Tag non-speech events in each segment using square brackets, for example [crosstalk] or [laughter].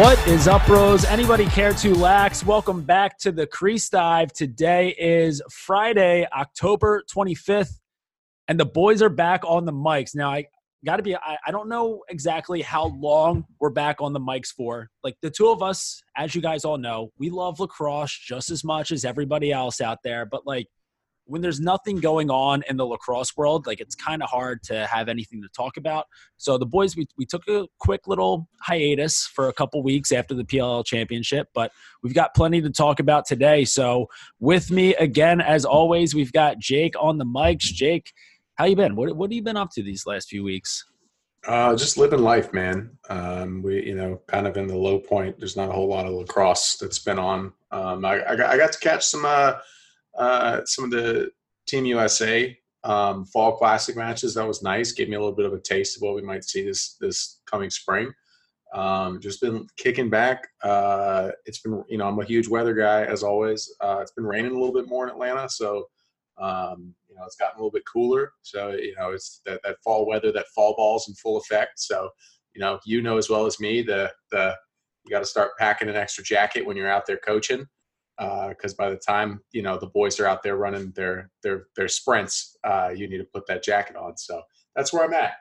What is up, Rose? Anybody care to lax? Welcome back to the Crease Dive. Today is Friday, October 25th, and the boys are back on the mics. Now, I got to be, I, I don't know exactly how long we're back on the mics for. Like the two of us, as you guys all know, we love lacrosse just as much as everybody else out there, but like, when there's nothing going on in the lacrosse world, like it's kind of hard to have anything to talk about. So the boys, we, we took a quick little hiatus for a couple weeks after the PLL championship, but we've got plenty to talk about today. So with me again, as always, we've got Jake on the mics. Jake, how you been? What, what have you been up to these last few weeks? Uh, just living life, man. Um, we, you know, kind of in the low point. There's not a whole lot of lacrosse that's been on. Um, I, I, got, I got to catch some, uh, uh, some of the Team USA um, fall classic matches. That was nice. Gave me a little bit of a taste of what we might see this this coming spring. Um, just been kicking back. Uh, it's been, you know, I'm a huge weather guy as always. Uh, it's been raining a little bit more in Atlanta, so um, you know it's gotten a little bit cooler. So you know it's that, that fall weather, that fall balls in full effect. So you know you know as well as me the the you got to start packing an extra jacket when you're out there coaching because uh, by the time you know the boys are out there running their their their sprints, uh, you need to put that jacket on. So that's where I'm at.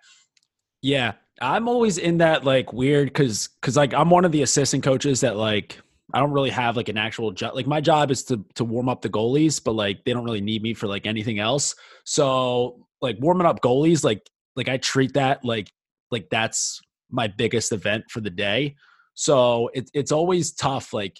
Yeah, I'm always in that like weird because because like I'm one of the assistant coaches that like I don't really have like an actual job. Like my job is to to warm up the goalies, but like they don't really need me for like anything else. So like warming up goalies, like like I treat that like like that's my biggest event for the day. So it's it's always tough. Like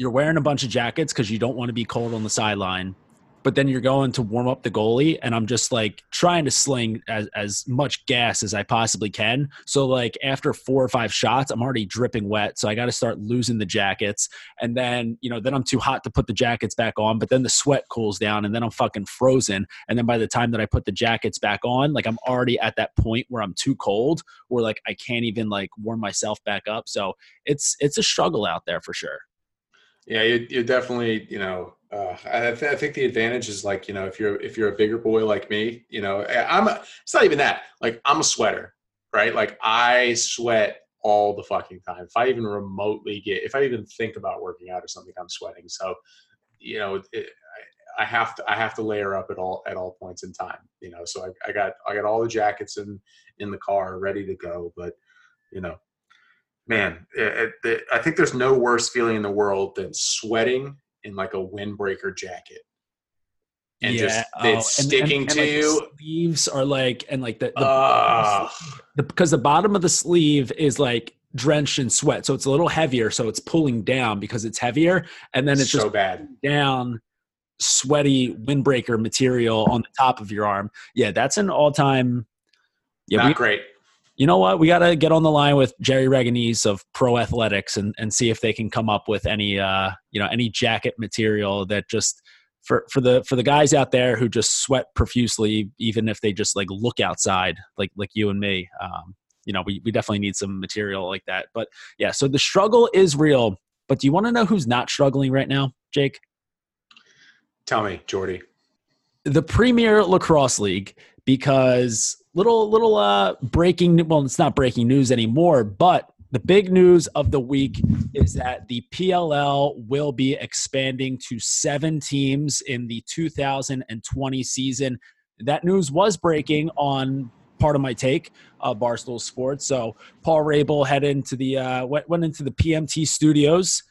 you're wearing a bunch of jackets because you don't want to be cold on the sideline but then you're going to warm up the goalie and i'm just like trying to sling as, as much gas as i possibly can. So like after four or five shots i'm already dripping wet so i got to start losing the jackets. And then you know then i'm too hot to put the jackets back on but then the sweat cools down and then i'm fucking frozen. And then by the time that i put the jackets back on like i'm already at that point where i'm too cold or like i can't even like warm myself back up. So it's it's a struggle out there for sure yeah, you, you definitely, you know, uh, I, th- I, think the advantage is like, you know, if you're if you're a bigger boy like me, you know, I'm. A, it's not even that. Like, I'm a sweater, right? Like, I sweat all the fucking time. If I even remotely get, if I even think about working out or something, I'm sweating. So, you know, it, I, I, have to I have to layer up at all at all points in time. You know, so I, I got I got all the jackets in in the car ready to go, but you know, man, it, it, I think there's no worse feeling in the world than sweating in like a windbreaker jacket. And yeah. just oh, it's and, sticking and, and, to like you. sleeves are like, and like the, the, uh, the, because the bottom of the sleeve is like drenched in sweat. So it's a little heavier. So it's pulling down because it's heavier. And then it's so just bad down sweaty windbreaker material on the top of your arm. Yeah, that's an all time. Yeah, Not we, great you know what? We got to get on the line with Jerry Reganese of Pro Athletics and, and see if they can come up with any, uh, you know, any jacket material that just for, for the, for the guys out there who just sweat profusely, even if they just like look outside, like, like you and me, um, you know, we, we definitely need some material like that. But yeah, so the struggle is real. But do you want to know who's not struggling right now, Jake? Tell me, Jordy. The Premier Lacrosse League, because little little uh breaking well it's not breaking news anymore but the big news of the week is that the PLL will be expanding to seven teams in the 2020 season. That news was breaking on Pardon My Take, uh, Barstool Sports. So Paul Rabil head into the uh, went, went into the PMT studios,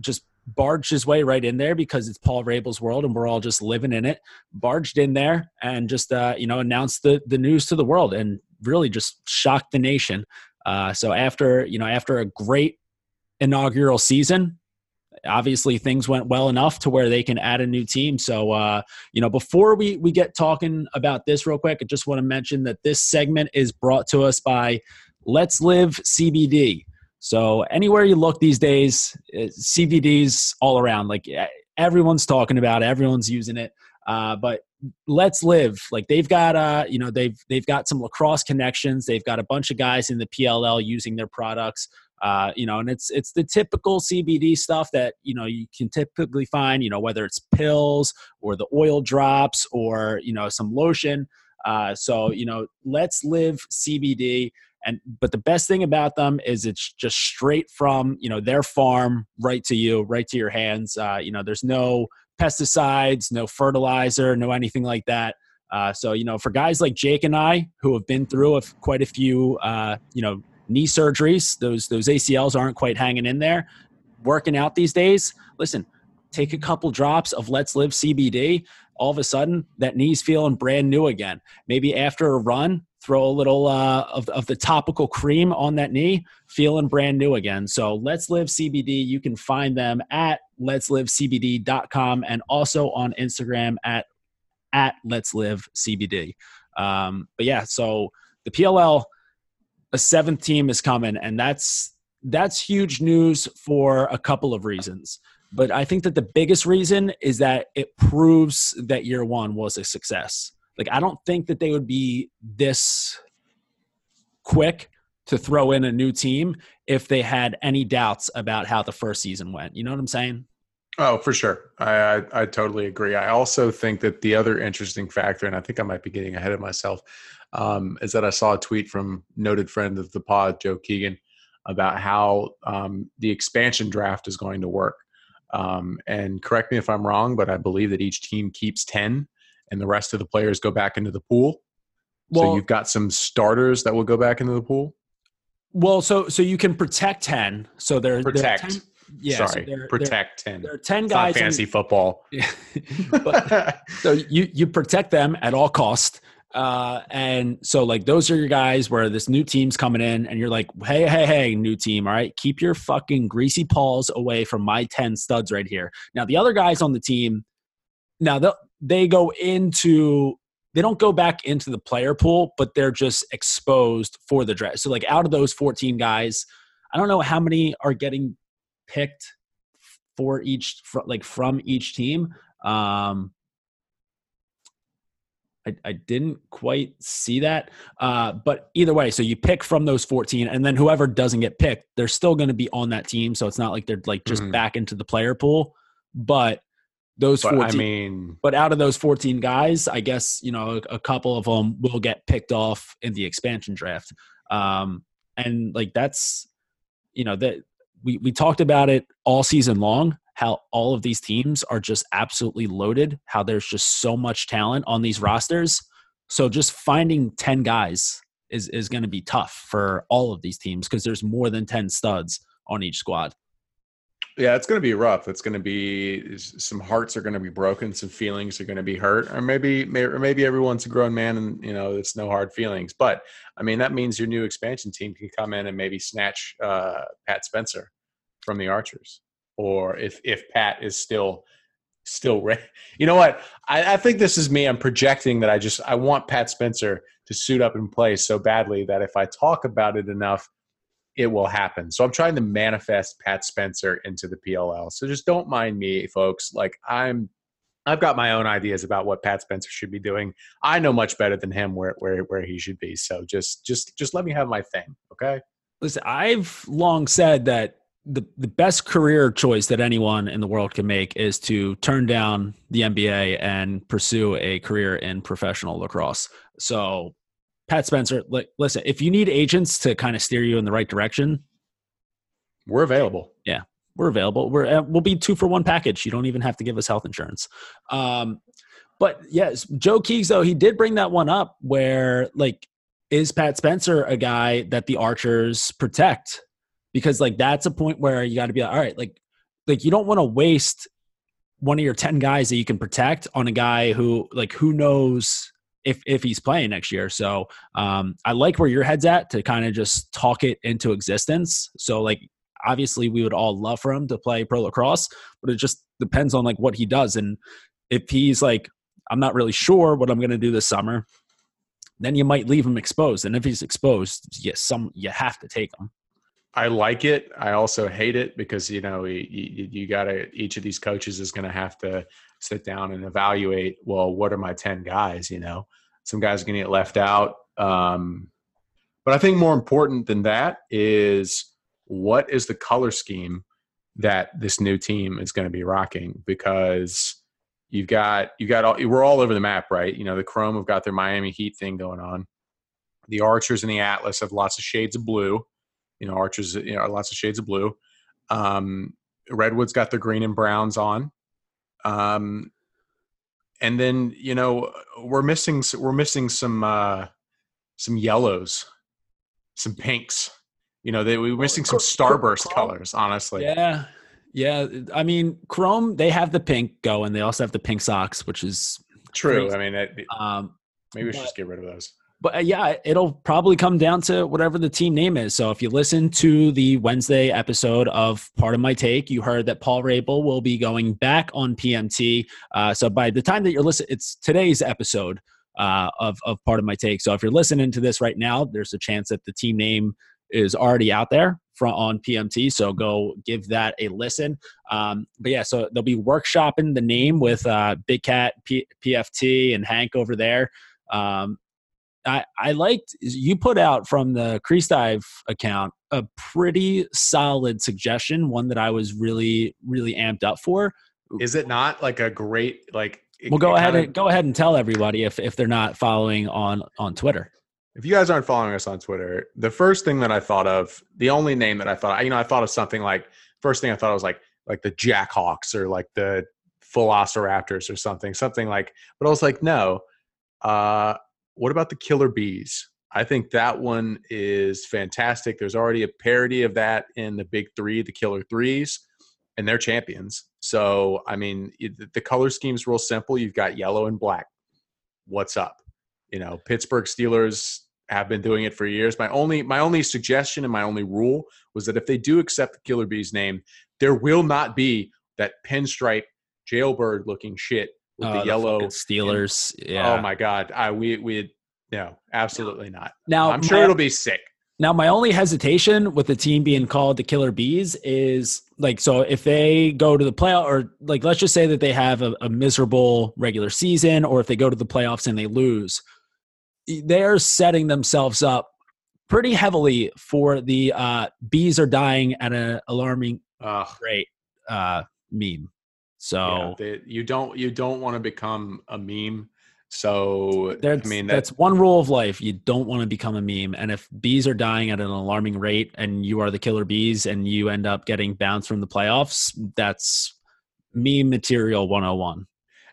just barged his way right in there because it's Paul Rabil's world and we're all just living in it. Barged in there and just uh, you know announced the the news to the world and really just shocked the nation. Uh, so after you know after a great inaugural season, obviously things went well enough to where they can add a new team. So uh, you know before we we get talking about this real quick, I just want to mention that this segment is brought to us by Let's Live CBD. So anywhere you look these days, CBDs all around. Like everyone's talking about, it, everyone's using it. Uh, but let's live. Like they've got, uh, you know, they've they've got some lacrosse connections. They've got a bunch of guys in the PLL using their products. Uh, you know, and it's it's the typical CBD stuff that you know you can typically find. You know, whether it's pills or the oil drops or you know some lotion. Uh, so you know, let's live CBD. And but the best thing about them is it's just straight from you know their farm right to you, right to your hands. Uh, you know, there's no pesticides, no fertilizer, no anything like that. Uh, so you know, for guys like Jake and I who have been through a, quite a few, uh, you know, knee surgeries, those those ACLs aren't quite hanging in there. Working out these days, listen, take a couple drops of Let's Live CBD. All of a sudden, that knee's feeling brand new again. Maybe after a run, throw a little uh, of, of the topical cream on that knee, feeling brand new again. So let's live CBD. You can find them at let's live CBD.com and also on Instagram at at let's live CBD. Um, but yeah, so the PLL, a seventh team is coming, and that's that's huge news for a couple of reasons. But I think that the biggest reason is that it proves that year one was a success. Like I don't think that they would be this quick to throw in a new team if they had any doubts about how the first season went. You know what I'm saying? Oh, for sure. I, I, I totally agree. I also think that the other interesting factor, and I think I might be getting ahead of myself, um, is that I saw a tweet from noted friend of the pod, Joe Keegan, about how um, the expansion draft is going to work. Um, and correct me if I'm wrong, but I believe that each team keeps ten and the rest of the players go back into the pool. Well, so you've got some starters that will go back into the pool. Well, so so you can protect ten. So they're protect. They're 10, yeah, Sorry, so they're, protect they're, ten. There are ten it's guys. fantasy in, football. [laughs] Yeah. but, so you you protect them at all cost. Uh, and so like those are your guys where this new team's coming in and you're like, hey, hey, hey, new team, all right, keep your fucking greasy paws away from my 10 studs right here. Now the other guys on the team, now they'll they go into they don't go back into the player pool, but they're just exposed for the draft. So like out of those 14 guys, I don't know how many are getting picked for each like from each team. Um I, I didn't quite see that. Uh, but either way, so you pick from those 14, and then whoever doesn't get picked, they're still going to be on that team. So it's not like they're like just mm. back into the player pool. But those but 14 I mean, but out of those 14 guys, I guess, you know, a, a, couple of them will get picked off in the expansion draft. Um, and like that's, you know, that we, we talked about it all season long, how all of these teams are just absolutely loaded, how there's just so much talent on these rosters. So just finding 10 guys is, is going to be tough for all of these teams because there's more than 10 studs on each squad. Yeah, it's going to be rough. It's going to be some hearts are going to be broken, some feelings are going to be hurt, or maybe or maybe everyone's a grown man and you know it's no hard feelings. But I mean that means your new expansion team can come in and maybe snatch uh, Pat Spencer from the Archers, or if if Pat is still still ready. You know what? I, I think this is me. I'm projecting that I just I want Pat Spencer to suit up and play so badly that if I talk about it enough it will happen. So I'm trying to manifest Pat Spencer into the PLL. So just don't mind me, folks. Like I'm I've got my own ideas about what Pat Spencer should be doing. I know much better than him where where where he should be. So just just just let me have my thing, okay? Listen, I've long said that the the best career choice that anyone in the world can make is to turn down the NBA and pursue a career in professional lacrosse. So Pat Spencer, like, listen, if you need agents to kind of steer you in the right direction, we're available. Yeah, we're available. We're uh, we'll be two for one package. You don't even have to give us health insurance. Um, but yes, Joe Keegs though he did bring that one up where like is Pat Spencer a guy that the Archers protect? Because like that's a point where you got to be like, all right, like like you don't want to waste one of your 10 guys that you can protect on a guy who like who knows if if he's playing next year. So um, I like where your head's at to kind of just talk it into existence. So like obviously we would all love for him to play pro lacrosse, but it just depends on like what he does. And if he's like, I'm not really sure what I'm going to do this summer, then you might leave him exposed. And if he's exposed, yes, some you have to take him. I like it. I also hate it because you know you, you got to. Each of these coaches is going to have to sit down and evaluate. Well, what are my ten guys? You know, some guys are going to get left out. Um, but I think more important than that is what is the color scheme that this new team is going to be rocking? Because You've got you got all we're all over the map, right? You know, the Chrome have got their Miami Heat thing going on. The Archers and the Atlas have lots of shades of blue. You know, Archers, you know, lots of shades of blue. Um, Redwood's got the green and browns on. Um, and then you know we're missing we're missing some uh, some yellows, some pinks. You know, they, we're missing some starburst colors. Honestly, yeah, yeah. I mean, Chrome they have the pink going. They also have the pink socks, which is true. Crazy. I mean, it, um, maybe we should just get rid of those but uh, yeah, it'll probably come down to whatever the team name is. So if you listen to the Wednesday episode of Pardon My Take, you heard that Paul Rabil will be going back on PMT. Uh, so by the time that you're listening, it's today's episode uh, of of Pardon My Take. So if you're listening to this right now, there's a chance that the team name is already out there from on PMT. So go give that a listen. Um, but yeah, so they'll be workshopping the name with uh, Big Cat, P- PFT, and Hank over there. Um, I, I liked you put out from the Crease Dive account a pretty solid suggestion, one that I was really, really amped up for. Is it not like a great like? Well, go ahead and go ahead and tell everybody if if they're not following on on Twitter. If you guys aren't following us on Twitter, the first thing that I thought of, the only name that I thought, you know, I thought of something like first thing I thought was like like the Jackhawks or like the Velociraptors or something, something like. But I was like, no. Uh, what about the Killer Bees? I think that one is fantastic. There's already a parody of that in the Big Three, the Killer Threes, and they're champions. So, I mean, the color scheme's real simple. You've got yellow and black. What's up? You know, Pittsburgh Steelers have been doing it for years. My only my only suggestion and my only rule was that if they do accept the Killer Bees name, there will not be that pinstripe jailbird looking shit with the, oh, the yellow Steelers. Yeah. Oh my God. I we we no, absolutely not. Now I'm sure my, it'll be sick. Now my only hesitation with the team being called the Killer Bees is like so if they go to the playoff or like let's just say that they have a, a miserable regular season or if they go to the playoffs and they lose, they're setting themselves up pretty heavily for the uh, bees are dying at an alarming rate uh, meme. So yeah, they, you don't you don't want to become a meme. So that's, I mean that, that's one rule of life. You don't want to become a meme. And if bees are dying at an alarming rate, and you are the killer bees, and you end up getting bounced from the playoffs, that's meme material 101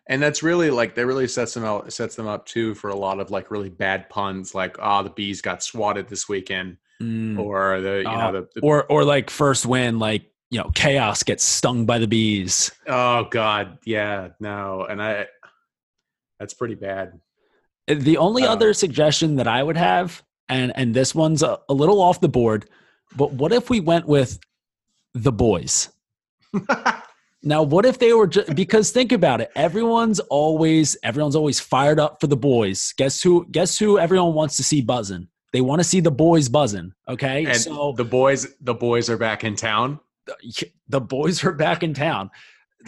and that's really like that really sets them out sets them up too for a lot of like really bad puns like oh the bees got swatted this weekend mm. or the you uh, know the, the, or or like first win like you know chaos gets stung by the bees. Oh god. Yeah no. And i that's pretty bad. The only uh, other suggestion that i would have and and this one's a, a little off the board but what if we went with the boys? [laughs] Now what if they were just because think about it everyone's always everyone's always fired up for the boys. Guess who guess who everyone wants to see buzzing? They want to see the boys buzzing okay? And so the boys the boys are back in town [laughs] the boys are back in town.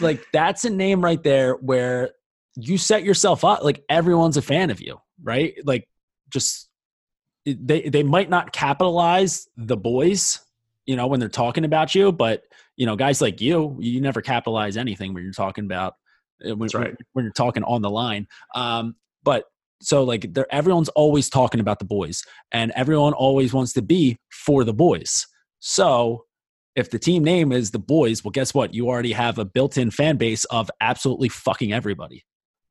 Like that's a name right there where you set yourself up like everyone's a fan of you, right? Like just they they might not capitalize the boys, you know, when they're talking about you, but you know, guys like you, you never capitalize anything when you're talking about uh, when, right. when you're talking on the line. Um, but so like they're everyone's always talking about the boys and everyone always wants to be for the boys. So if the team name is the boys, well, guess what? You already have a built-in fan base of absolutely fucking everybody.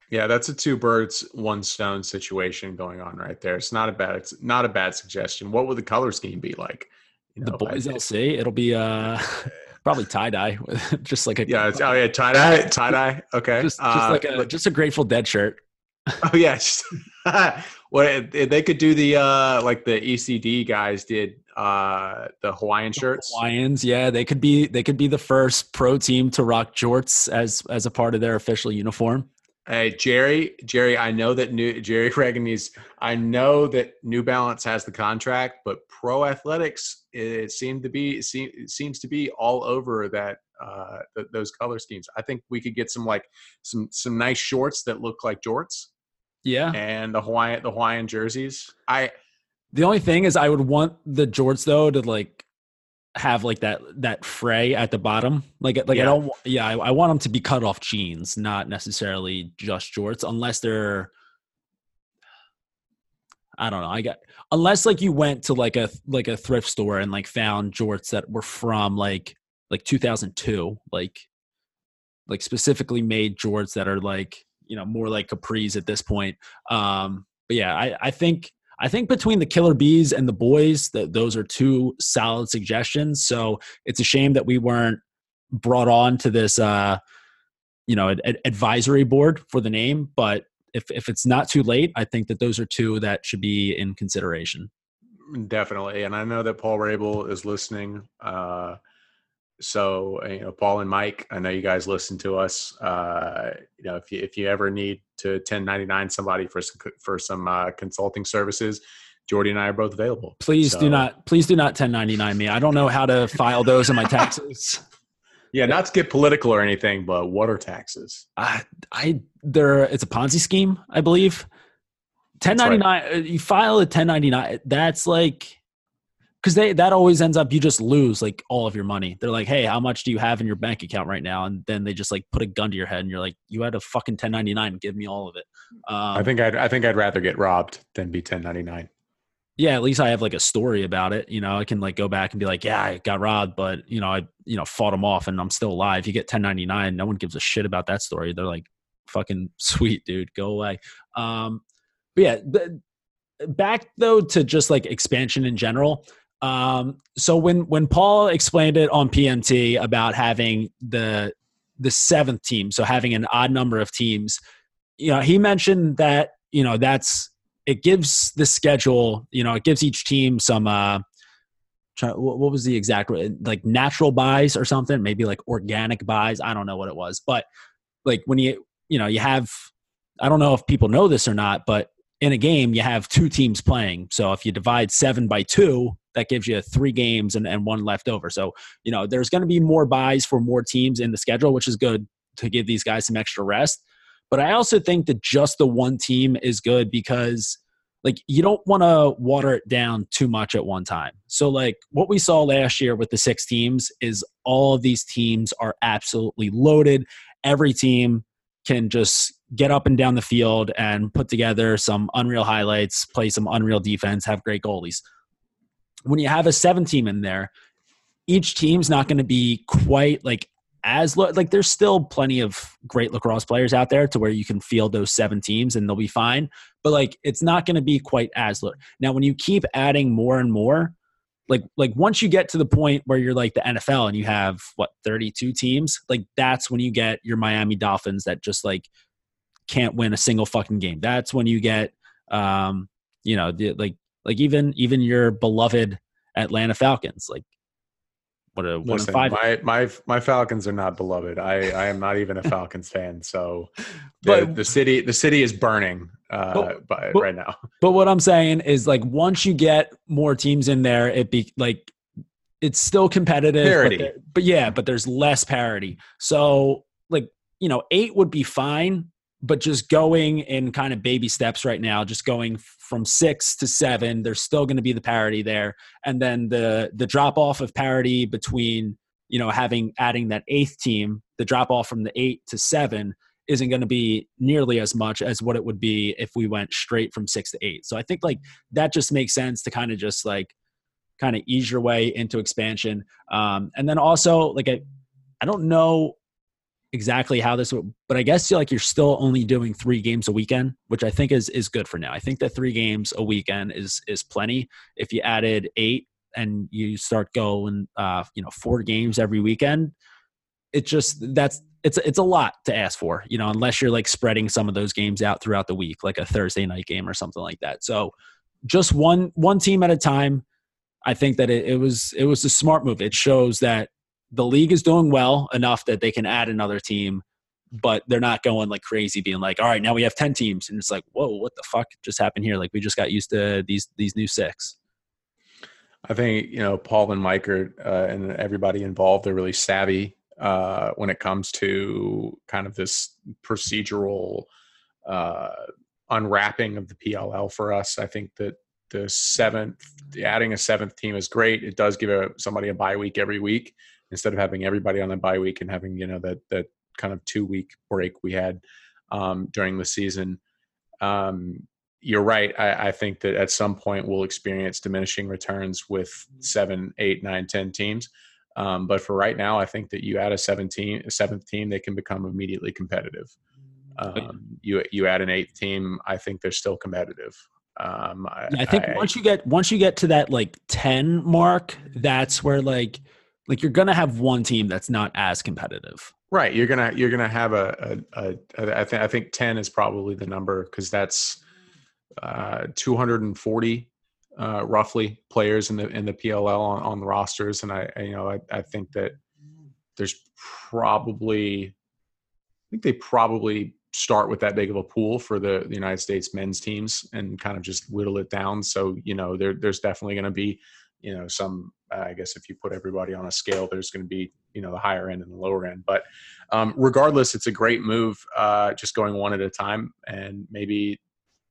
Yeah, that's a two birds, one stone situation going on right there. It's not a bad, it's not a bad suggestion. What would the color scheme be like? You know, the boys LC, it'll be uh [laughs] probably tie dye, [laughs] just like a yeah, oh yeah, tie dye, [laughs] tie dye. Okay, just, just uh, like a just a Grateful Dead shirt. Oh yeah, well they could do the uh like the ECD guys did uh the Hawaiian shirts. Hawaiians, yeah, they could be they could be the first pro team to rock jorts as as a part of their official uniform. Hey Jerry, Jerry, I know that new Jerry Reagan is. I know that New Balance has the contract, but Pro Athletics it seemed to be seem, seems to be all over that uh, th- those color schemes. I think we could get some like some some nice shorts that look like jorts. Yeah, and the Hawaiian the Hawaiian jerseys. I the only thing is, I would want the jorts though to like have like that that fray at the bottom. Like like Yeah. I don't yeah, I, I want them to be cut off jeans, not necessarily just shorts unless they're I don't know. I got unless like you went to like a like a thrift store and like found jorts that were from like like 2002, like like specifically made jorts that are like you know more like capris at this point. Um, but yeah, I I think I think between the Killer Bees and the boys, that those are two solid suggestions. So it's a shame that we weren't brought on to this uh you know ad- ad- advisory board for the name, but if if it's not too late, I think that those are two that should be in consideration. Definitely, and I know that Paul Rabil is listening. Uh, so you know, Paul and Mike, I know you guys listen to us. Uh, you know, if you if you ever need to 1099 somebody for some, for some uh, consulting services, Jordy and I are both available. Please So- do not please do not 1099 me. I don't know how to file those in my taxes. [laughs] Yeah, not to get political or anything, but what are taxes? I, I there it's a Ponzi scheme, I believe. 1099 uh, you file a 1099 that's like cuz they that always ends up you just lose like all of your money. They're like, "Hey, how much do you have in your bank account right now?" and then they just like put a gun to your head and you're like, "You had a fucking 1099, give me all of it." Um, I think I'd I think I'd rather get robbed than be 1099. yeah, at least I have like a story about it. You know, I can like go back and be like, yeah, I got robbed, but you know, I you know fought him off and I'm still alive. You get 1099, no one gives a shit about that story. They're like, fucking [laughs] sweet, dude, go away. Um, but yeah, back though to just like expansion in general. Um, so when when Paul explained it on PMT about having the the seventh team, so having an odd number of teams, you know, he mentioned that you know that's it gives the schedule, you know, it gives each team some uh try, what was the exact like natural buys or something, maybe like organic buys. I don't know what it was, but like when you you know you have, I don't know if people know this or not, but in a game you have two teams playing. So if you divide seven by two, that gives you three games and, and one left over. So you know there's going to be more buys for more teams in the schedule, which is good to give these guys some extra rest. But I also think that just the one team is good because like you don't want to water it down too much at one time. So like what we saw last year with the six teams is all of these teams are absolutely loaded. Every team can just get up and down the field and put together some unreal highlights, play some unreal defense, have great goalies. When you have a seven team in there, each team's not going to be quite like as lo- like there's still plenty of great lacrosse players out there to where you can field those seven teams and they'll be fine but like it's not going to be quite as low now when you keep adding more and more like like once you get to the point where you're like the NFL and you have what 32 teams like that's when you get your Miami Dolphins that just like can't win a single fucking game. That's when you get um you know the, like like even even your beloved Atlanta Falcons like what a one Listen, five my my my Falcons are not beloved. I I am not even a [laughs] Falcons fan. So the, But- the city the city is burning uh, But- by, but- right now. [laughs] But what I'm saying is like once you get more teams in there, it be like it's still competitive. Parity. there- But, yeah, but there's less parity. So like, you know, eight would be fine, but just going in kind of baby steps right now, just going from six to seven, there's still going to be the parity there. And then the the drop off of parity between, you know, having adding that eighth team, the drop off from the eight to seven isn't going to be nearly as much as what it would be if we went straight from six to eight. So I think like that just makes sense to kind of just like kind of ease your way into expansion. Um, and then also like I, I don't know exactly how this would, but I guess like you're still only doing three games a weekend, which I think is is good for now. I think that three games a weekend is is plenty. If you added eight and you start going, uh, you know, four games every weekend, it just that's it's it's a lot to ask for, you know, unless you're like spreading some of those games out throughout the week, like a Thursday night game or something like that. So just one one team at a time. I think that it, it was it was a smart move. It shows that the league is doing well enough that they can add another team, but they're not going like crazy, being like, all right, now we have ten teams, and it's like, whoa, what the fuck just happened here? Like we just got used to these these new six. I think you know Paul and Mike are uh, and everybody involved They're really savvy uh, when it comes to kind of this procedural uh, unwrapping of the PLL for us. I think that the seventh, adding a seventh team is great. It does give a, somebody a bye week every week instead of having everybody on the bye week and having you know that that kind of two week break we had um, during the season. Um, you're right. I, I, think that at some point we'll experience diminishing returns with seven, eight, nine, ten teams. Um, but for right now, I think that you add a 17, a seventh team, they can become immediately competitive. Um, you you add an eighth team, I think they're still competitive. Um, I, I, think I, once you get once you get to that like ten mark, that's where like like you're gonna have one team that's not as competitive. Right. You're gonna you're gonna have a, a, a, I think I think ten is probably the number because that's uh, 240 uh, roughly players in the in the PLL on, on the rosters, and I, I you know I, I think that there's probably I think they probably start with that big of a pool for the, the United States men's teams and kind of just whittle it down. So you know there there's definitely going to be you know some I guess if you put everybody on a scale, there's going to be you know the higher end and the lower end. But um, regardless, it's a great move. Uh, just going one at a time, and maybe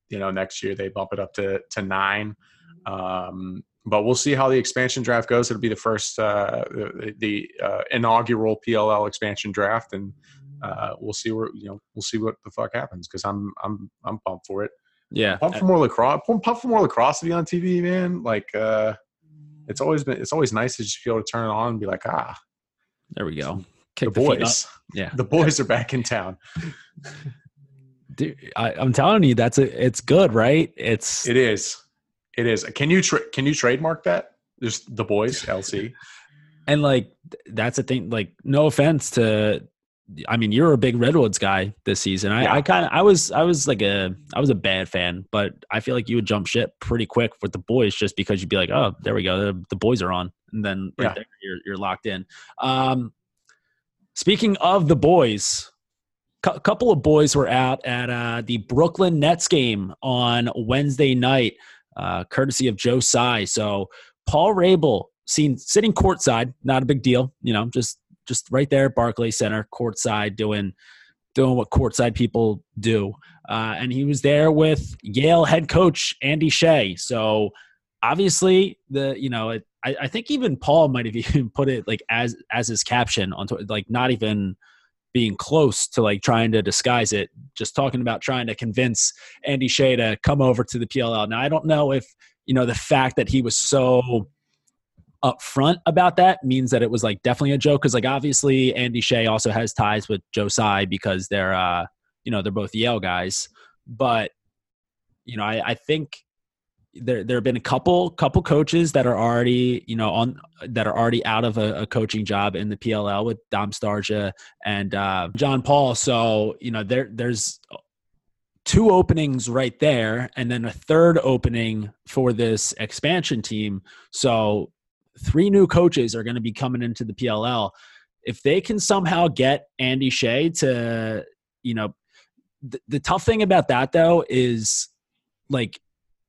you know next year they bump it up to to nine. Um, but we'll see how the expansion draft goes. It'll be the first, uh, the, the uh, inaugural PLL expansion draft, and uh, we'll see where you know we'll see what the fuck happens because I'm I'm I'm pumped for it. Yeah, pump for more lacrosse. Pump for more lacrosse to be on TV, man. Like, uh, it's always been. It's always nice to just be able to turn it on and be like, ah, there we go. Kick the, the boys. Yeah, the boys are back in town. [laughs] Dude, I, am telling you, that's a, it's good, right? It's it is. It is. Can you tra- can you trademark that? Just the boys LC. [laughs] And like that's a thing. Like no offense to, I mean you're a big Redwoods guy this season. I, yeah. I kind of I was I was like a I was a bad fan, but I feel like you would jump ship pretty quick with the boys just because you'd be like, oh, there we go, the, the boys are on, and then right yeah. there you're you're locked in. Um, speaking of the boys, a couple of boys were out at uh, the Brooklyn Nets game on Wednesday night uh, courtesy of Joe Tsai. So Paul Rabil, seen sitting courtside, not a big deal, you know, just just right there, Barclay Center, courtside, doing doing what courtside people do. Uh, and he was there with Yale head coach Andy Shay. So obviously, the you know, it, I, I think even Paul [laughs] might have even put it like as as his caption on like not even being close to like trying to disguise it, just talking about trying to convince Andy Shay to come over to the PLL. Now, I don't know if, you know, the fact that he was so upfront about that means that it was like definitely a joke. Cause like obviously Andy Shay also has ties with Joe Tsai because they're, uh, you know, they're both Yale guys. But, you know, I, I think there there have been a couple couple coaches that are already you know on that are already out of a, a coaching job in the PLL with Dom Starsia and uh, John Paul. So you know there there's two openings right there, and then a third opening for this expansion team. So three new coaches are going to be coming into the PLL. If they can somehow get Andy Shay to you know the, the tough thing about that though is like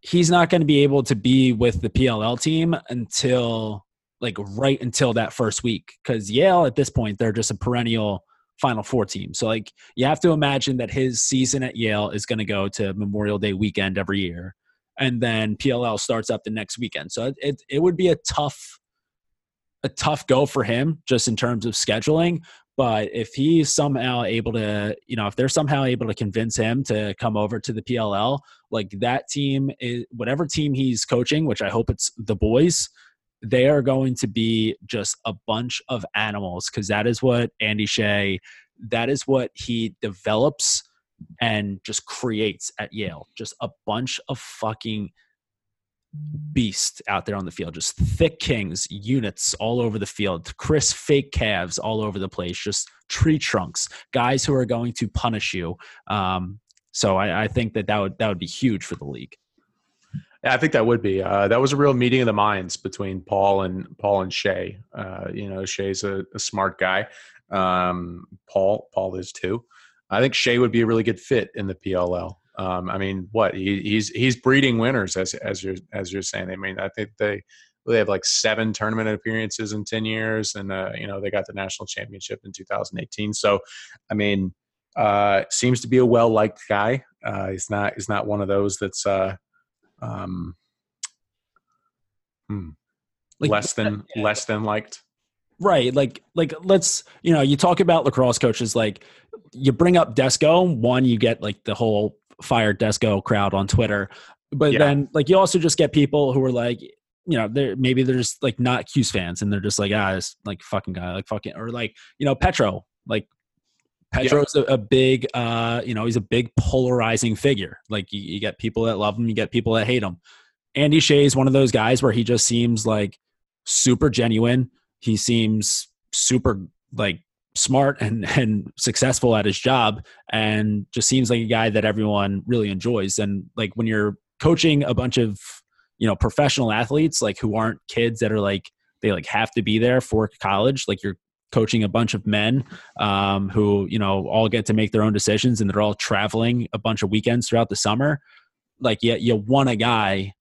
he's not going to be able to be with the PLL team until like right until that first week because Yale at this point they're just a perennial Final Four team. So like you have to imagine that his season at Yale is going to go to Memorial Day weekend every year, and then PLL starts up the next weekend. So it, it, it would be a tough a tough go for him just in terms of scheduling. But if he's somehow able to, you know, if they're somehow able to convince him to come over to the PLL, like that team is whatever team he's coaching, which I hope it's the boys, they are going to be just a bunch of animals because that is what Andy Shay, that is what he develops and just creates at Yale. Just a bunch of fucking beast out there on the field. Just thick kings, units all over the field, Chris fake calves all over the place, just tree trunks, guys who are going to punish you. Um, so I, I, think that that would that would be huge for the league. Yeah, I think that would be. Uh, that was a real meeting of the minds between Paul and Paul and Shay. Uh, you know, Shay's a, a smart guy. Um, Paul Paul is too. I think Shay would be a really good fit in the PLL. Um, I mean, what he, he's he's breeding winners as as you're as you're saying. I mean, I think they they have like seven tournament appearances in ten years, and uh, you know they got the national championship in 2018. So, I mean, uh, seems to be a well liked guy. Uh, he's not he's not one of those that's uh, um, Hmm. Like, less than yeah. [laughs] less than liked. Right. Like like let's you know, you talk about lacrosse coaches like you bring up Desko, one you get like the whole fire Desko crowd on Twitter. But yeah. then like you also just get people who are like you know, they're maybe they're just like not Cuse fans and they're just like, ah, this like fucking guy, like fucking or like, you know, Petro. Like Petro's yeah. a, a, big uh, you know, he's a big polarizing figure. Like you, you get people that love him, you get people that hate him. Andy Shay is one of those guys where he just seems like super genuine. He seems super like smart and [laughs] and successful at his job and just seems like a guy that everyone really enjoys. And like when you're coaching a bunch of you know professional athletes like who aren't kids that are like they like have to be there for college like you're coaching a bunch of men um, who you know all get to make their own decisions and they're all traveling a bunch of weekends throughout the summer like yeah you, you want a guy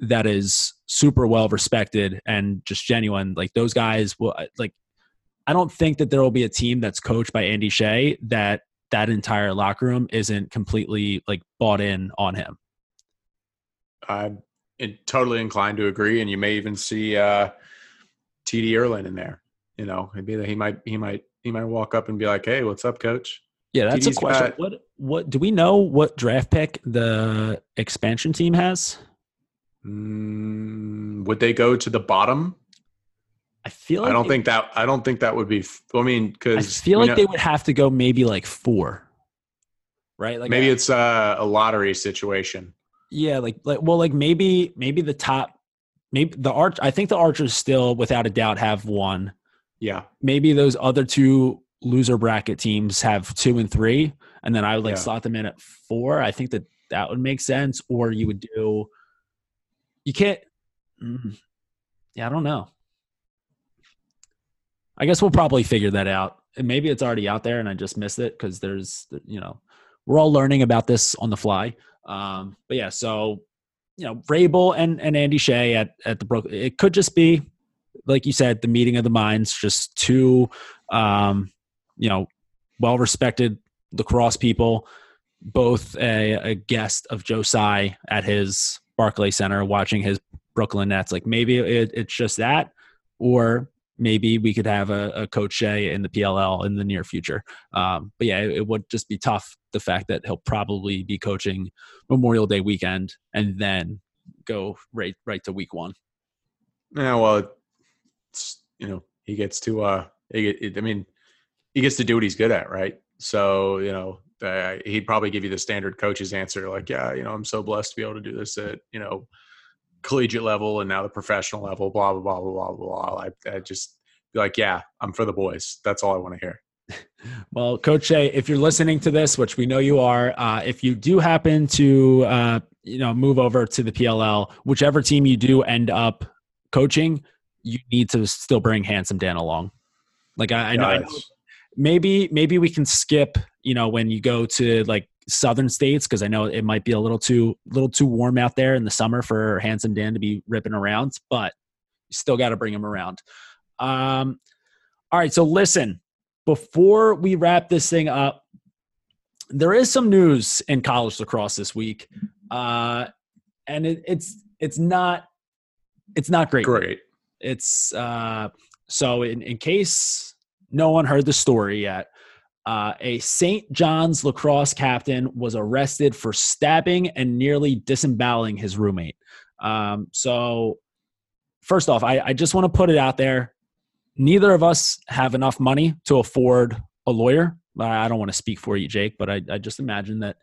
that is super well respected and just genuine. Like those guys will like I don't think that there will be a team that's coached by Andy Shay that that entire locker room isn't completely like bought in on him. I'm totally inclined to agree, and you may even see uh, TD Ierlan in there. You know, maybe that he might he might he might walk up and be like, "Hey, what's up, coach?" Yeah, that's TD's a question. Got, what what do we know? What draft pick the expansion team has? Mm, would they go to the bottom? I feel. Like I don't think that. I don't think that would be. I mean, because I feel like know, they would have to go maybe like four, right? Like maybe it's a, a lottery situation. Yeah, like like well, like maybe maybe the top, maybe the arch. I think the Archers still, without a doubt, have one. Yeah. Maybe those other two loser bracket teams have two and three, and then I would like yeah. slot them in at four. I think that that would make sense. Or you would do you can't. Mm, yeah, I don't know. I guess we'll probably figure that out. And maybe it's already out there and I just missed it because there's, you know, we're all learning about this on the fly. Um, but yeah, so you know, Rabil and and Andy Shay at at the Brook. It could just be, like you said, the meeting of the minds. Just two, um, you know, well respected lacrosse people, both a, a guest of Joe at his Barclay Center watching his Brooklyn Nets. Like maybe it, it's just that, or maybe we could have a, a coach Shay in the PLL in the near future. Um, but yeah, it, it, would just be tough. The fact that he'll probably be coaching Memorial Day weekend and then go right right to week one. Yeah, well, you know he gets to. uh I mean, he gets to do what he's good at, right? So you know uh, he'd probably give you the standard coach's answer, like, "Yeah, you know, I'm so blessed to be able to do this at you know collegiate level and now the professional level." Blah blah blah blah blah blah. I, I just be like, "Yeah, I'm for the boys. That's all I want to hear." [laughs] Well, Coach if you're listening to this, which we know you are, uh, if you do happen to uh, you know move over to the PLL, whichever team you do end up coaching, you need to still bring Handsome Dan along. Like I, I know, I know maybe maybe we can skip you know when you go to like southern states because i know it might be a little too little too warm out there in the summer for handsome dan to be ripping around but you still got to bring him around. Um all right so listen before we wrap this thing up there is some news in college lacrosse this week uh and it, it's it's not it's not great. Great. It's uh so in, in case no one heard the story yet. Uh, a St. John's lacrosse captain was arrested for stabbing and nearly disemboweling his roommate. Um, so, first off, I, I just want to put it out there. Neither of us have enough money to afford a lawyer. I don't want to speak for you, Jake, but I, I just imagine that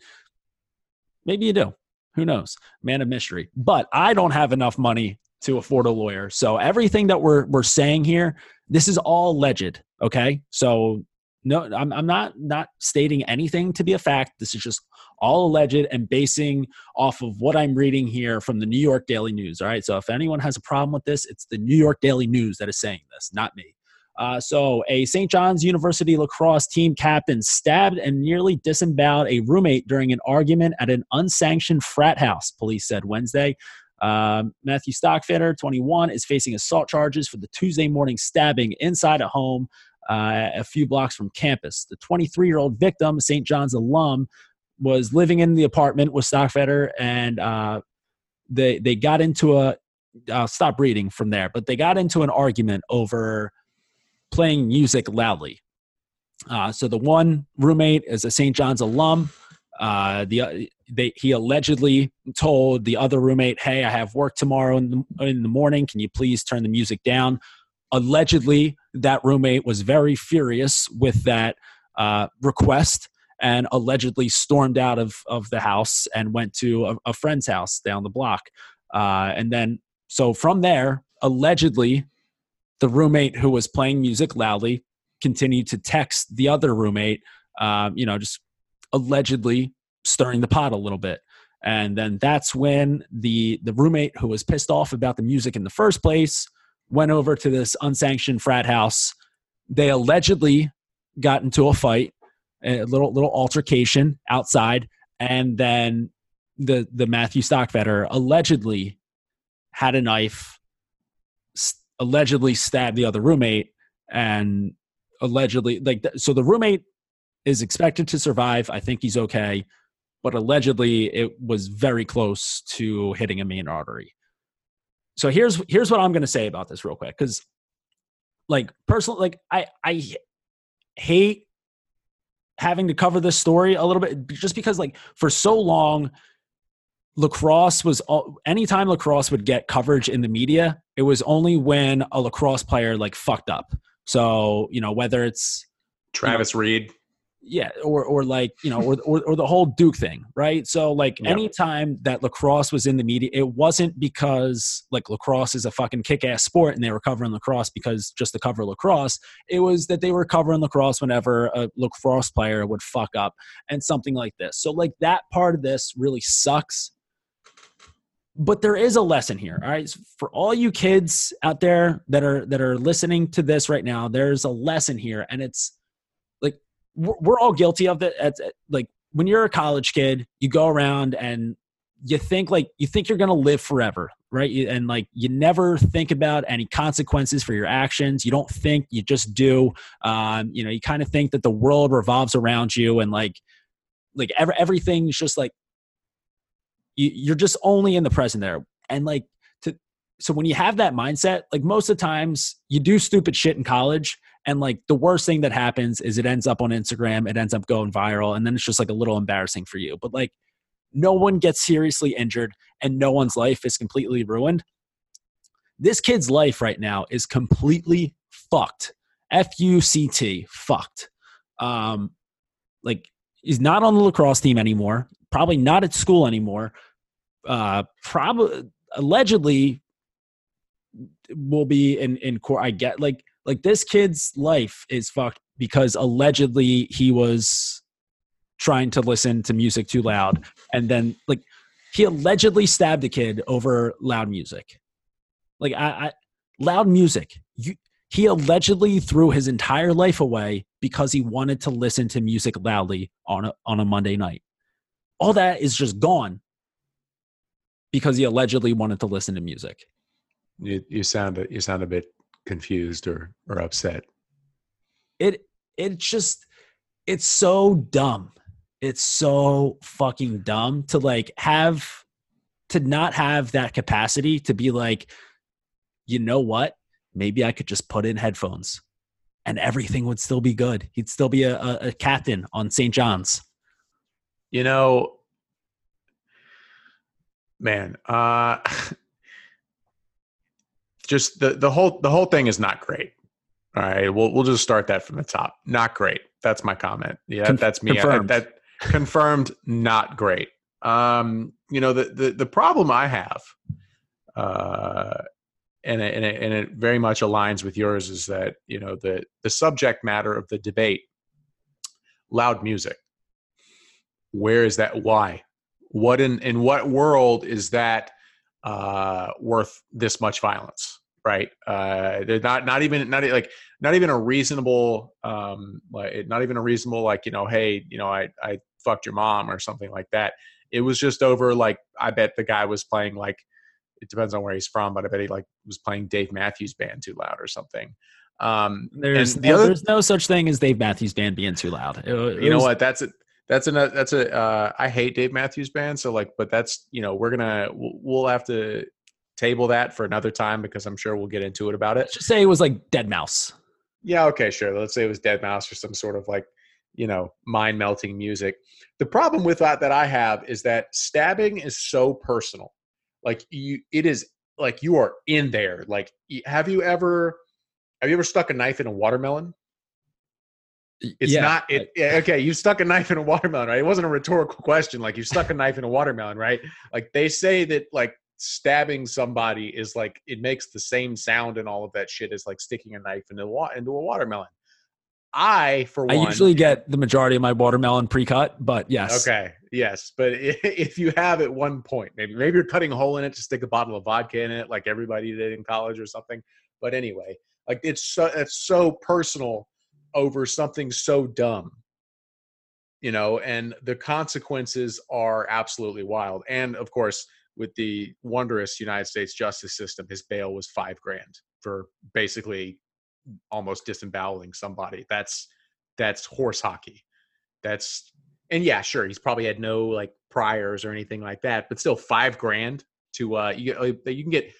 maybe you do. Who knows? Man of mystery. But I don't have enough money to afford a lawyer. So everything that we're we're saying here, this is all alleged. Okay, so no, I'm I'm not not stating anything to be a fact. This is just all alleged and basing off of what I'm reading here from the New York Daily News. All right, so if anyone has a problem with this, it's the New York Daily News that is saying this, not me. Uh, so, a St. John's University lacrosse team captain stabbed and nearly disemboweled a roommate during an argument at an unsanctioned frat house, police said Wednesday. Um, Matthew Stockfitter, 21, is facing assault charges for the Tuesday morning stabbing inside a home uh, a few blocks from campus. The 23 year old victim, St. John's alum, was living in the apartment with Stockfitter, and uh, they they got into a I'll stop reading from there. But they got into an argument over playing music loudly. Uh, so the one roommate is a St. John's alum. Uh, the they, he allegedly told the other roommate, "Hey, I have work tomorrow in the, in the morning. Can you please turn the music down?" Allegedly, that roommate was very furious with that uh, request and allegedly stormed out of, of the house and went to a, a friend's house down the block. Uh, and then, so from there, allegedly, the roommate who was playing music loudly continued to text the other roommate, um, you know, just allegedly stirring the pot a little bit. And then that's when the the roommate who was pissed off about the music in the first place went over to this unsanctioned frat house. They allegedly got into a fight, a little little altercation outside, and then the the Matthew Stockvetter allegedly had a knife, allegedly stabbed the other roommate, and allegedly like so the roommate is expected to survive. I think he's okay, but allegedly it was very close to hitting a main artery. So here's here's what I'm going to say about this real quick cuz like personally like I I hate having to cover this story a little bit just because like for so long lacrosse was all, anytime lacrosse would get coverage in the media it was only when a lacrosse player like fucked up so you know whether it's travis you know, reed yeah or or like you know or, or, or the whole duke thing right? So like yeah. anytime that lacrosse was in the media it wasn't because like lacrosse is a fucking kick-ass sport and they were covering lacrosse because just to cover lacrosse. It was that they were covering lacrosse whenever a lacrosse player would fuck up and something like this. So like that part of this really sucks. But there is a lesson here all right? For all you kids out there that are that are listening to this right now there's a lesson here and it's we're all guilty of it. At, like when you're a college kid, you go around and you think like you think you're gonna live forever, right? And like you never think about any consequences for your actions. You don't think, you just do. Um, you know, you kind of think that the world revolves around you, and like like every, everything's just like you, you're just only in the present there. And like to so when you have that mindset, like most of the times you do stupid shit in college and like the worst thing that happens is it ends up on Instagram, it ends up going viral, and then it's just like a little embarrassing for you. But like no one gets seriously injured and no one's life is completely ruined. This kid's life right now is completely fucked. F U C T, fucked. Um, like he's not on the lacrosse team anymore. Probably not at school anymore. Uh, probably allegedly will be in in court. I get like like this kid's life is fucked because allegedly he was trying to listen to music too loud and then like he allegedly stabbed a kid over loud music. Like i, I loud music. You he allegedly threw his entire life away because he wanted to listen to music loudly on a, on a monday night. All that is just gone because he allegedly wanted to listen to music. You, you sound you sound a bit confused or or upset? It it just it's so dumb. It's so fucking dumb to like have to not have that capacity to be like you know what? Maybe i could just put in headphones and everything would still be good. He'd still be a, a, a captain on st john's. You know man uh [laughs] just the the whole the whole thing is not great. All right, we'll we'll just start that from the top. Not great. That's my comment. Yeah, that's me. Confirmed. I, that confirmed. Not great. Um, you know the the the problem I have, uh, and it, and it, and it very much aligns with yours is that you know the the subject matter of the debate, loud music. Where is that? Why? What in in what world is that? uh, worth this much violence, right? Uh, they're not not even not like not even a reasonable um, like not even a reasonable like you know hey you know I I fucked your mom or something like that. It was just over like I bet the guy was playing like it depends on where he's from, but I bet he like was playing Dave Matthews Band too loud or something. Um, there's the no, other, there's no such thing as Dave Matthews Band being too loud. It, it you was, know what? That's it that's a that's a uh, I hate Dave Matthews Band, so like, but that's you know we're gonna we'll, we'll have to table that for another time because I'm sure we'll get into it about it. Let's just say it was like Deadmau5. Yeah, okay, sure. Let's say it was Deadmau5 or some sort of like, you know, mind melting music. The problem with that that I have is that stabbing is so personal. Like you, it is like you are in there. Like, have you ever, have you ever stuck a knife in a watermelon? It's yeah, not it. Okay, you stuck a knife in a watermelon, right? It wasn't a rhetorical [laughs] question. Like you stuck a knife in a watermelon, right? Like they say that like stabbing somebody is like it makes the same sound and all of that shit as like sticking a knife into wa- into a watermelon. I for one, I usually get the majority of my watermelon pre-cut, but yes. Okay. Yes, but [laughs] if you have at one point, maybe maybe you're cutting a hole in it to stick a bottle of vodka in it, like everybody did in college or something. But anyway, like it's so it's so personal over something so dumb, you know, and the consequences are absolutely wild. And of course, with the wondrous United States justice system, his bail was five grand for basically almost disemboweling somebody. That's that's horse hockey. That's and yeah, sure, he's probably had no like priors or anything like that, but still five grand to uh you get you can get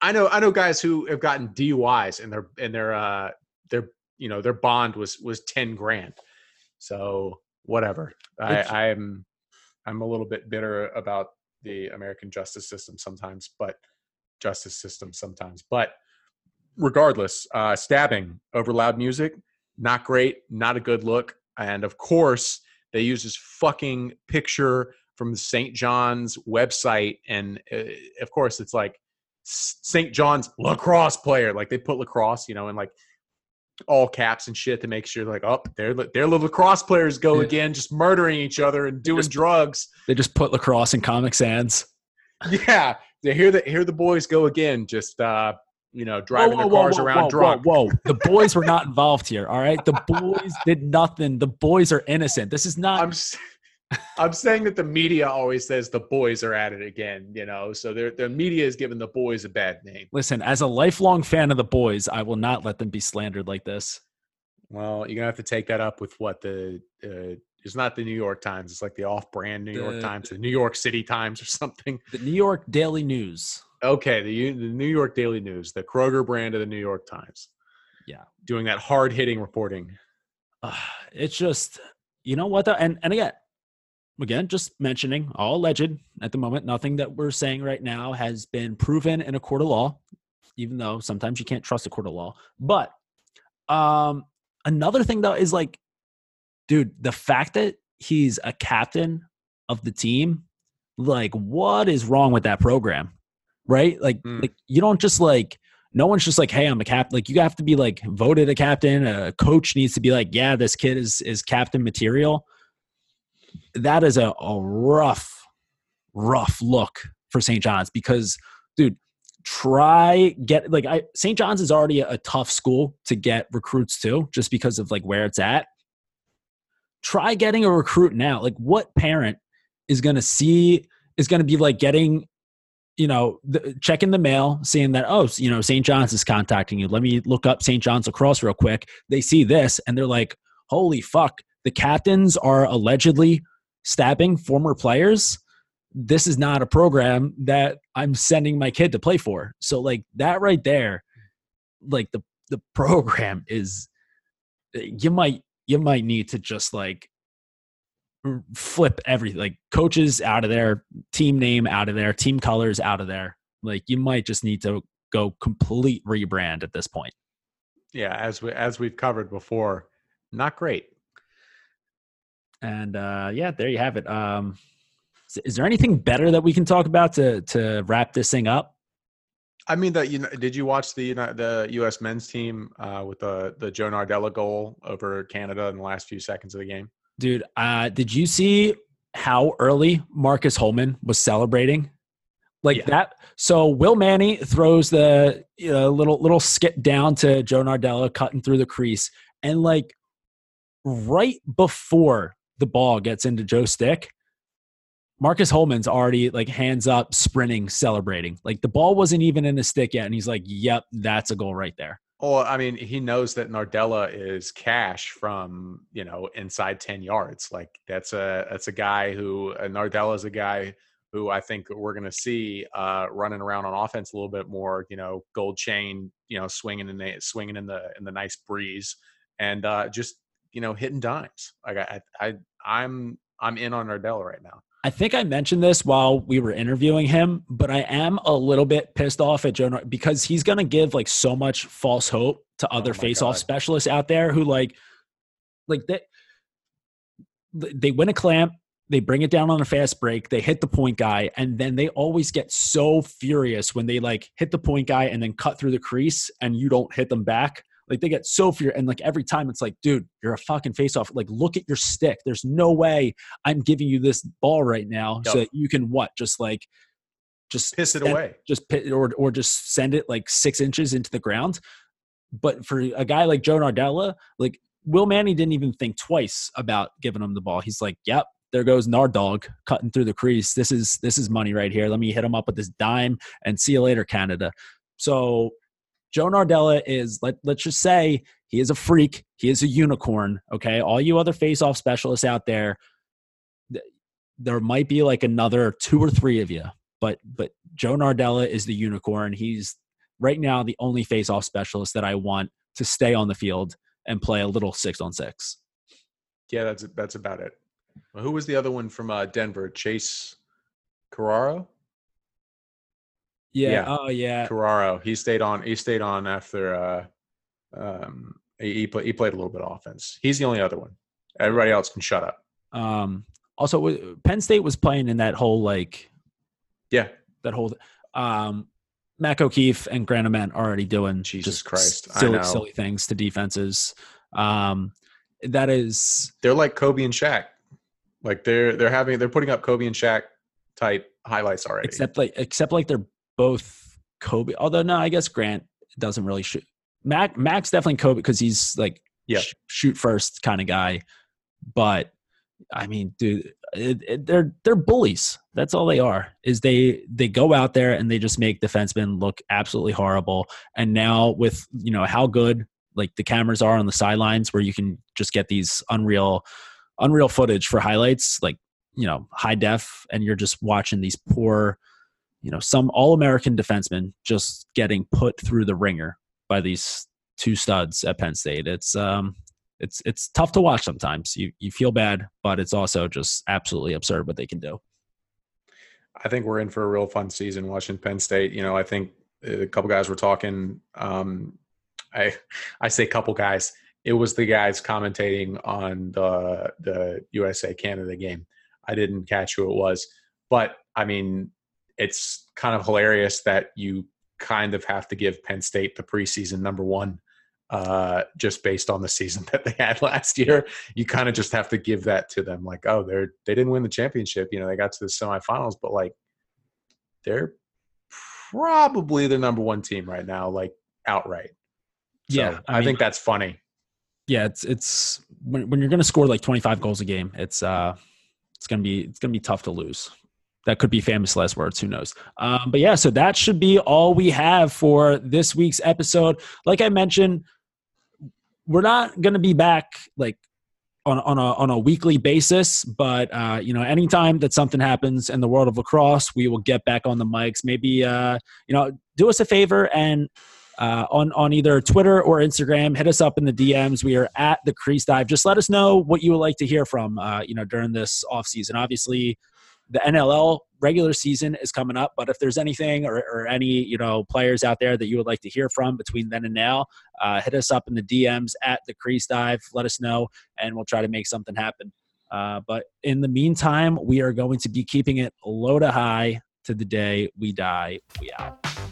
I know I know guys who have gotten DUIs and their and their uh their you know their bond was was 10 grand. So whatever. I I'm I'm a little bit bitter about the American justice system sometimes, but justice system sometimes. But regardless, uh, stabbing over loud music, not great, not a good look. And of course, they use this fucking picture from the St. John's website. And uh, of course, it's like St. John's lacrosse player. Like they put lacrosse, you know, and like all caps and shit to make sure, like, oh, there, there the lacrosse players go Yeah. again, just murdering each other and doing just- drugs. They just put lacrosse in Comic Sans. [laughs] Yeah, they hear the hear the boys go again, just uh, you know, driving their cars around whoa, drunk. Whoa, whoa. The [laughs] boys were not involved here. All right. The boys did nothing. The boys are innocent. This is not I'm I'm saying that the media always says the boys are at it again, you know. So their the media is giving the boys a bad name. listen, as a lifelong fan of the boys, I will not let them be slandered like this. Well, you're gonna have to take that up with what the uh, it's not the New York Times. It's like the off-brand New York Times, the New York City Times, or something. The New York Daily News. Okay, the the New York Daily News, the Kroger brand of the New York Times. Yeah. doing that hard-hitting reporting. Uh, it's just, you know what though? And and again, again, just mentioning all alleged at the moment. Nothing that we're saying right now has been proven in a court of law, even though sometimes you can't trust a court of law. But um another thing though is like, dude, the fact that he's a captain of the team, like, what is wrong with that program? Right? Like, Mm. like you don't just like no one's just like, hey, I'm a captain. Like you have to be like voted a captain. A coach needs to be like, yeah, this kid is is captain material. That is a, a rough, rough look for St. John's because, dude, try get like I St. John's is already a, a tough school to get recruits to, just because of like where it's at. Try getting a recruit now. Like, what parent is going to see is going to be like getting you know, the, checking the mail, seeing that, oh, you know, St. John's is contacting you. Let me look up St. John's lacrosse real quick. They see this and they're like, holy fuck, the captains are allegedly stabbing former players. This is not a program that I'm sending my kid to play for. So, like, that right there, like, the, the program [laughs] is, you might, you might need to just like flip everything like coaches out of there team name out of there team colors out of there like you might just need to go complete rebrand at this point Yeah, as we as we've covered before, not great. And uh yeah there you have it um is, there anything better that we can talk about to to wrap this thing up I mean, that you know, did you watch the the U.S. men's team uh, with the the Joe Nardella goal over Canada in the last few seconds of the game? dude uh did you see how early marcus holman was celebrating like Yeah. that so will manny throws the uh, little little skit down to joe nardella cutting through the crease and like right before the ball gets into Joe stick marcus holman's already like hands up sprinting celebrating like the ball wasn't even in the stick yet and he's like yep that's a goal right there Well, I mean, he knows that Nardella is cash from you know inside ten yards. Like that's a that's a guy who uh, Nardella is a guy who I think we're going to see uh, running around on offense a little bit more. You know, gold chain, you know, swinging in the swinging in the in the nice breeze, and uh, just you know hitting dimes. Like I, I I'm I'm in on Nardella right now. I think I mentioned this while we were interviewing him, but I am a little bit pissed off at Joe because he's going to give like so much false hope to other oh face-off specialists out there who like, like they they win a clamp, they bring it down on a fast break, they hit the point guy, and then they always get so furious when they like hit the point guy and then cut through the crease and you don't hit them back. Like they get so fear, and like every time it's like, dude, you're a fucking face off. Like, look at your stick. There's no way I'm giving you this ball right now yep. so that you can what? Just like, just piss it away. Just pit, or or just send it like six inches into the ground. But for a guy like Joe Nardella, like Will Manny didn't even think twice about giving him the ball. He's like, "Yep, there goes Nardog cutting through the crease. This is this is money right here. Let me hit him up with this dime and see you later, Canada." So Joe Nardella is let let's just say he is a freak. He is a unicorn. Okay, all you other face-off specialists out there, there might be like another two or three of you, but but Joe Nardella is the unicorn. He's right now the only face-off specialist that I want to stay on the field and play a little six on six. Yeah, that's that's about it. Well, who was the other one from uh, Denver? Chase Carraro. Yeah. yeah. Oh yeah. Carraro. He stayed on. He stayed on after. Uh, um, he he, play, he played a little bit of offense. He's the only other one. Everybody else can shut up. Um. Also, Penn State was playing in that whole like. Yeah. That whole. Um. Mac O'Keefe and Grant Ament already doing Jesus Christ silly silly things to defenses. Um. That is. They're like Kobe and Shaq. Like they're they're having they're putting up Kobe and Shaq type highlights already. Except like except like they're both Kobe. Although no, I guess Grant doesn't really shoot. Mac Mac's definitely Kobe because he's like yeah. Sh- shoot first kind of guy. But I mean, dude, it, it, they're they're bullies. That's all they are. Is they they go out there and they just make defensemen look absolutely horrible. And now with you know how good like the cameras are on the sidelines, where you can just get these unreal unreal footage for highlights, like you know high def, and you're just watching these poor you know, some all American defensemen just getting put through the ringer by these two studs at Penn State. It's um it's it's tough to watch sometimes. You you feel bad, but it's also just absolutely absurd what they can do. I think we're in for a real fun season watching Penn State. You know, I think a couple guys were talking. Um, I I say couple guys. It was the guys commentating on the the USA Canada game. I didn't catch who it was, but I mean, it's kind of hilarious that you kind of have to give Penn State the preseason number one uh, just based on the season [laughs] that they had last year. You kind of just have to give that to them, like, oh, they're they didn't win the championship. You know, they got to the semifinals, but like they're probably the number one team right now, like outright. So yeah, I, I mean, think that's funny. Yeah, it's it's when when you're going to score like 25 goals a game, it's uh it's gonna be it's gonna be tough to lose that could be famous last words who knows um, but yeah so that should be all we have for this week's episode like i mentioned we're not going to be back like on, on, a, on a weekly basis but uh, you know anytime that something happens in the world of lacrosse we will get back on the mics maybe uh, you know do us a favor and uh, on on either Twitter or Instagram. Hit us up in the DMs. We are at the Crease Dive. Just let us know what you would like to hear from uh, you know during this off season. Obviously, the NLL regular season is coming up, but if there's anything or, or, any you know players out there that you would like to hear from between then and now, uh, hit us up in the DMs at the Crease Dive. Let us know, and we'll try to make something happen. Uh, but in the meantime, we are going to be keeping it low to high to the day we die. We out.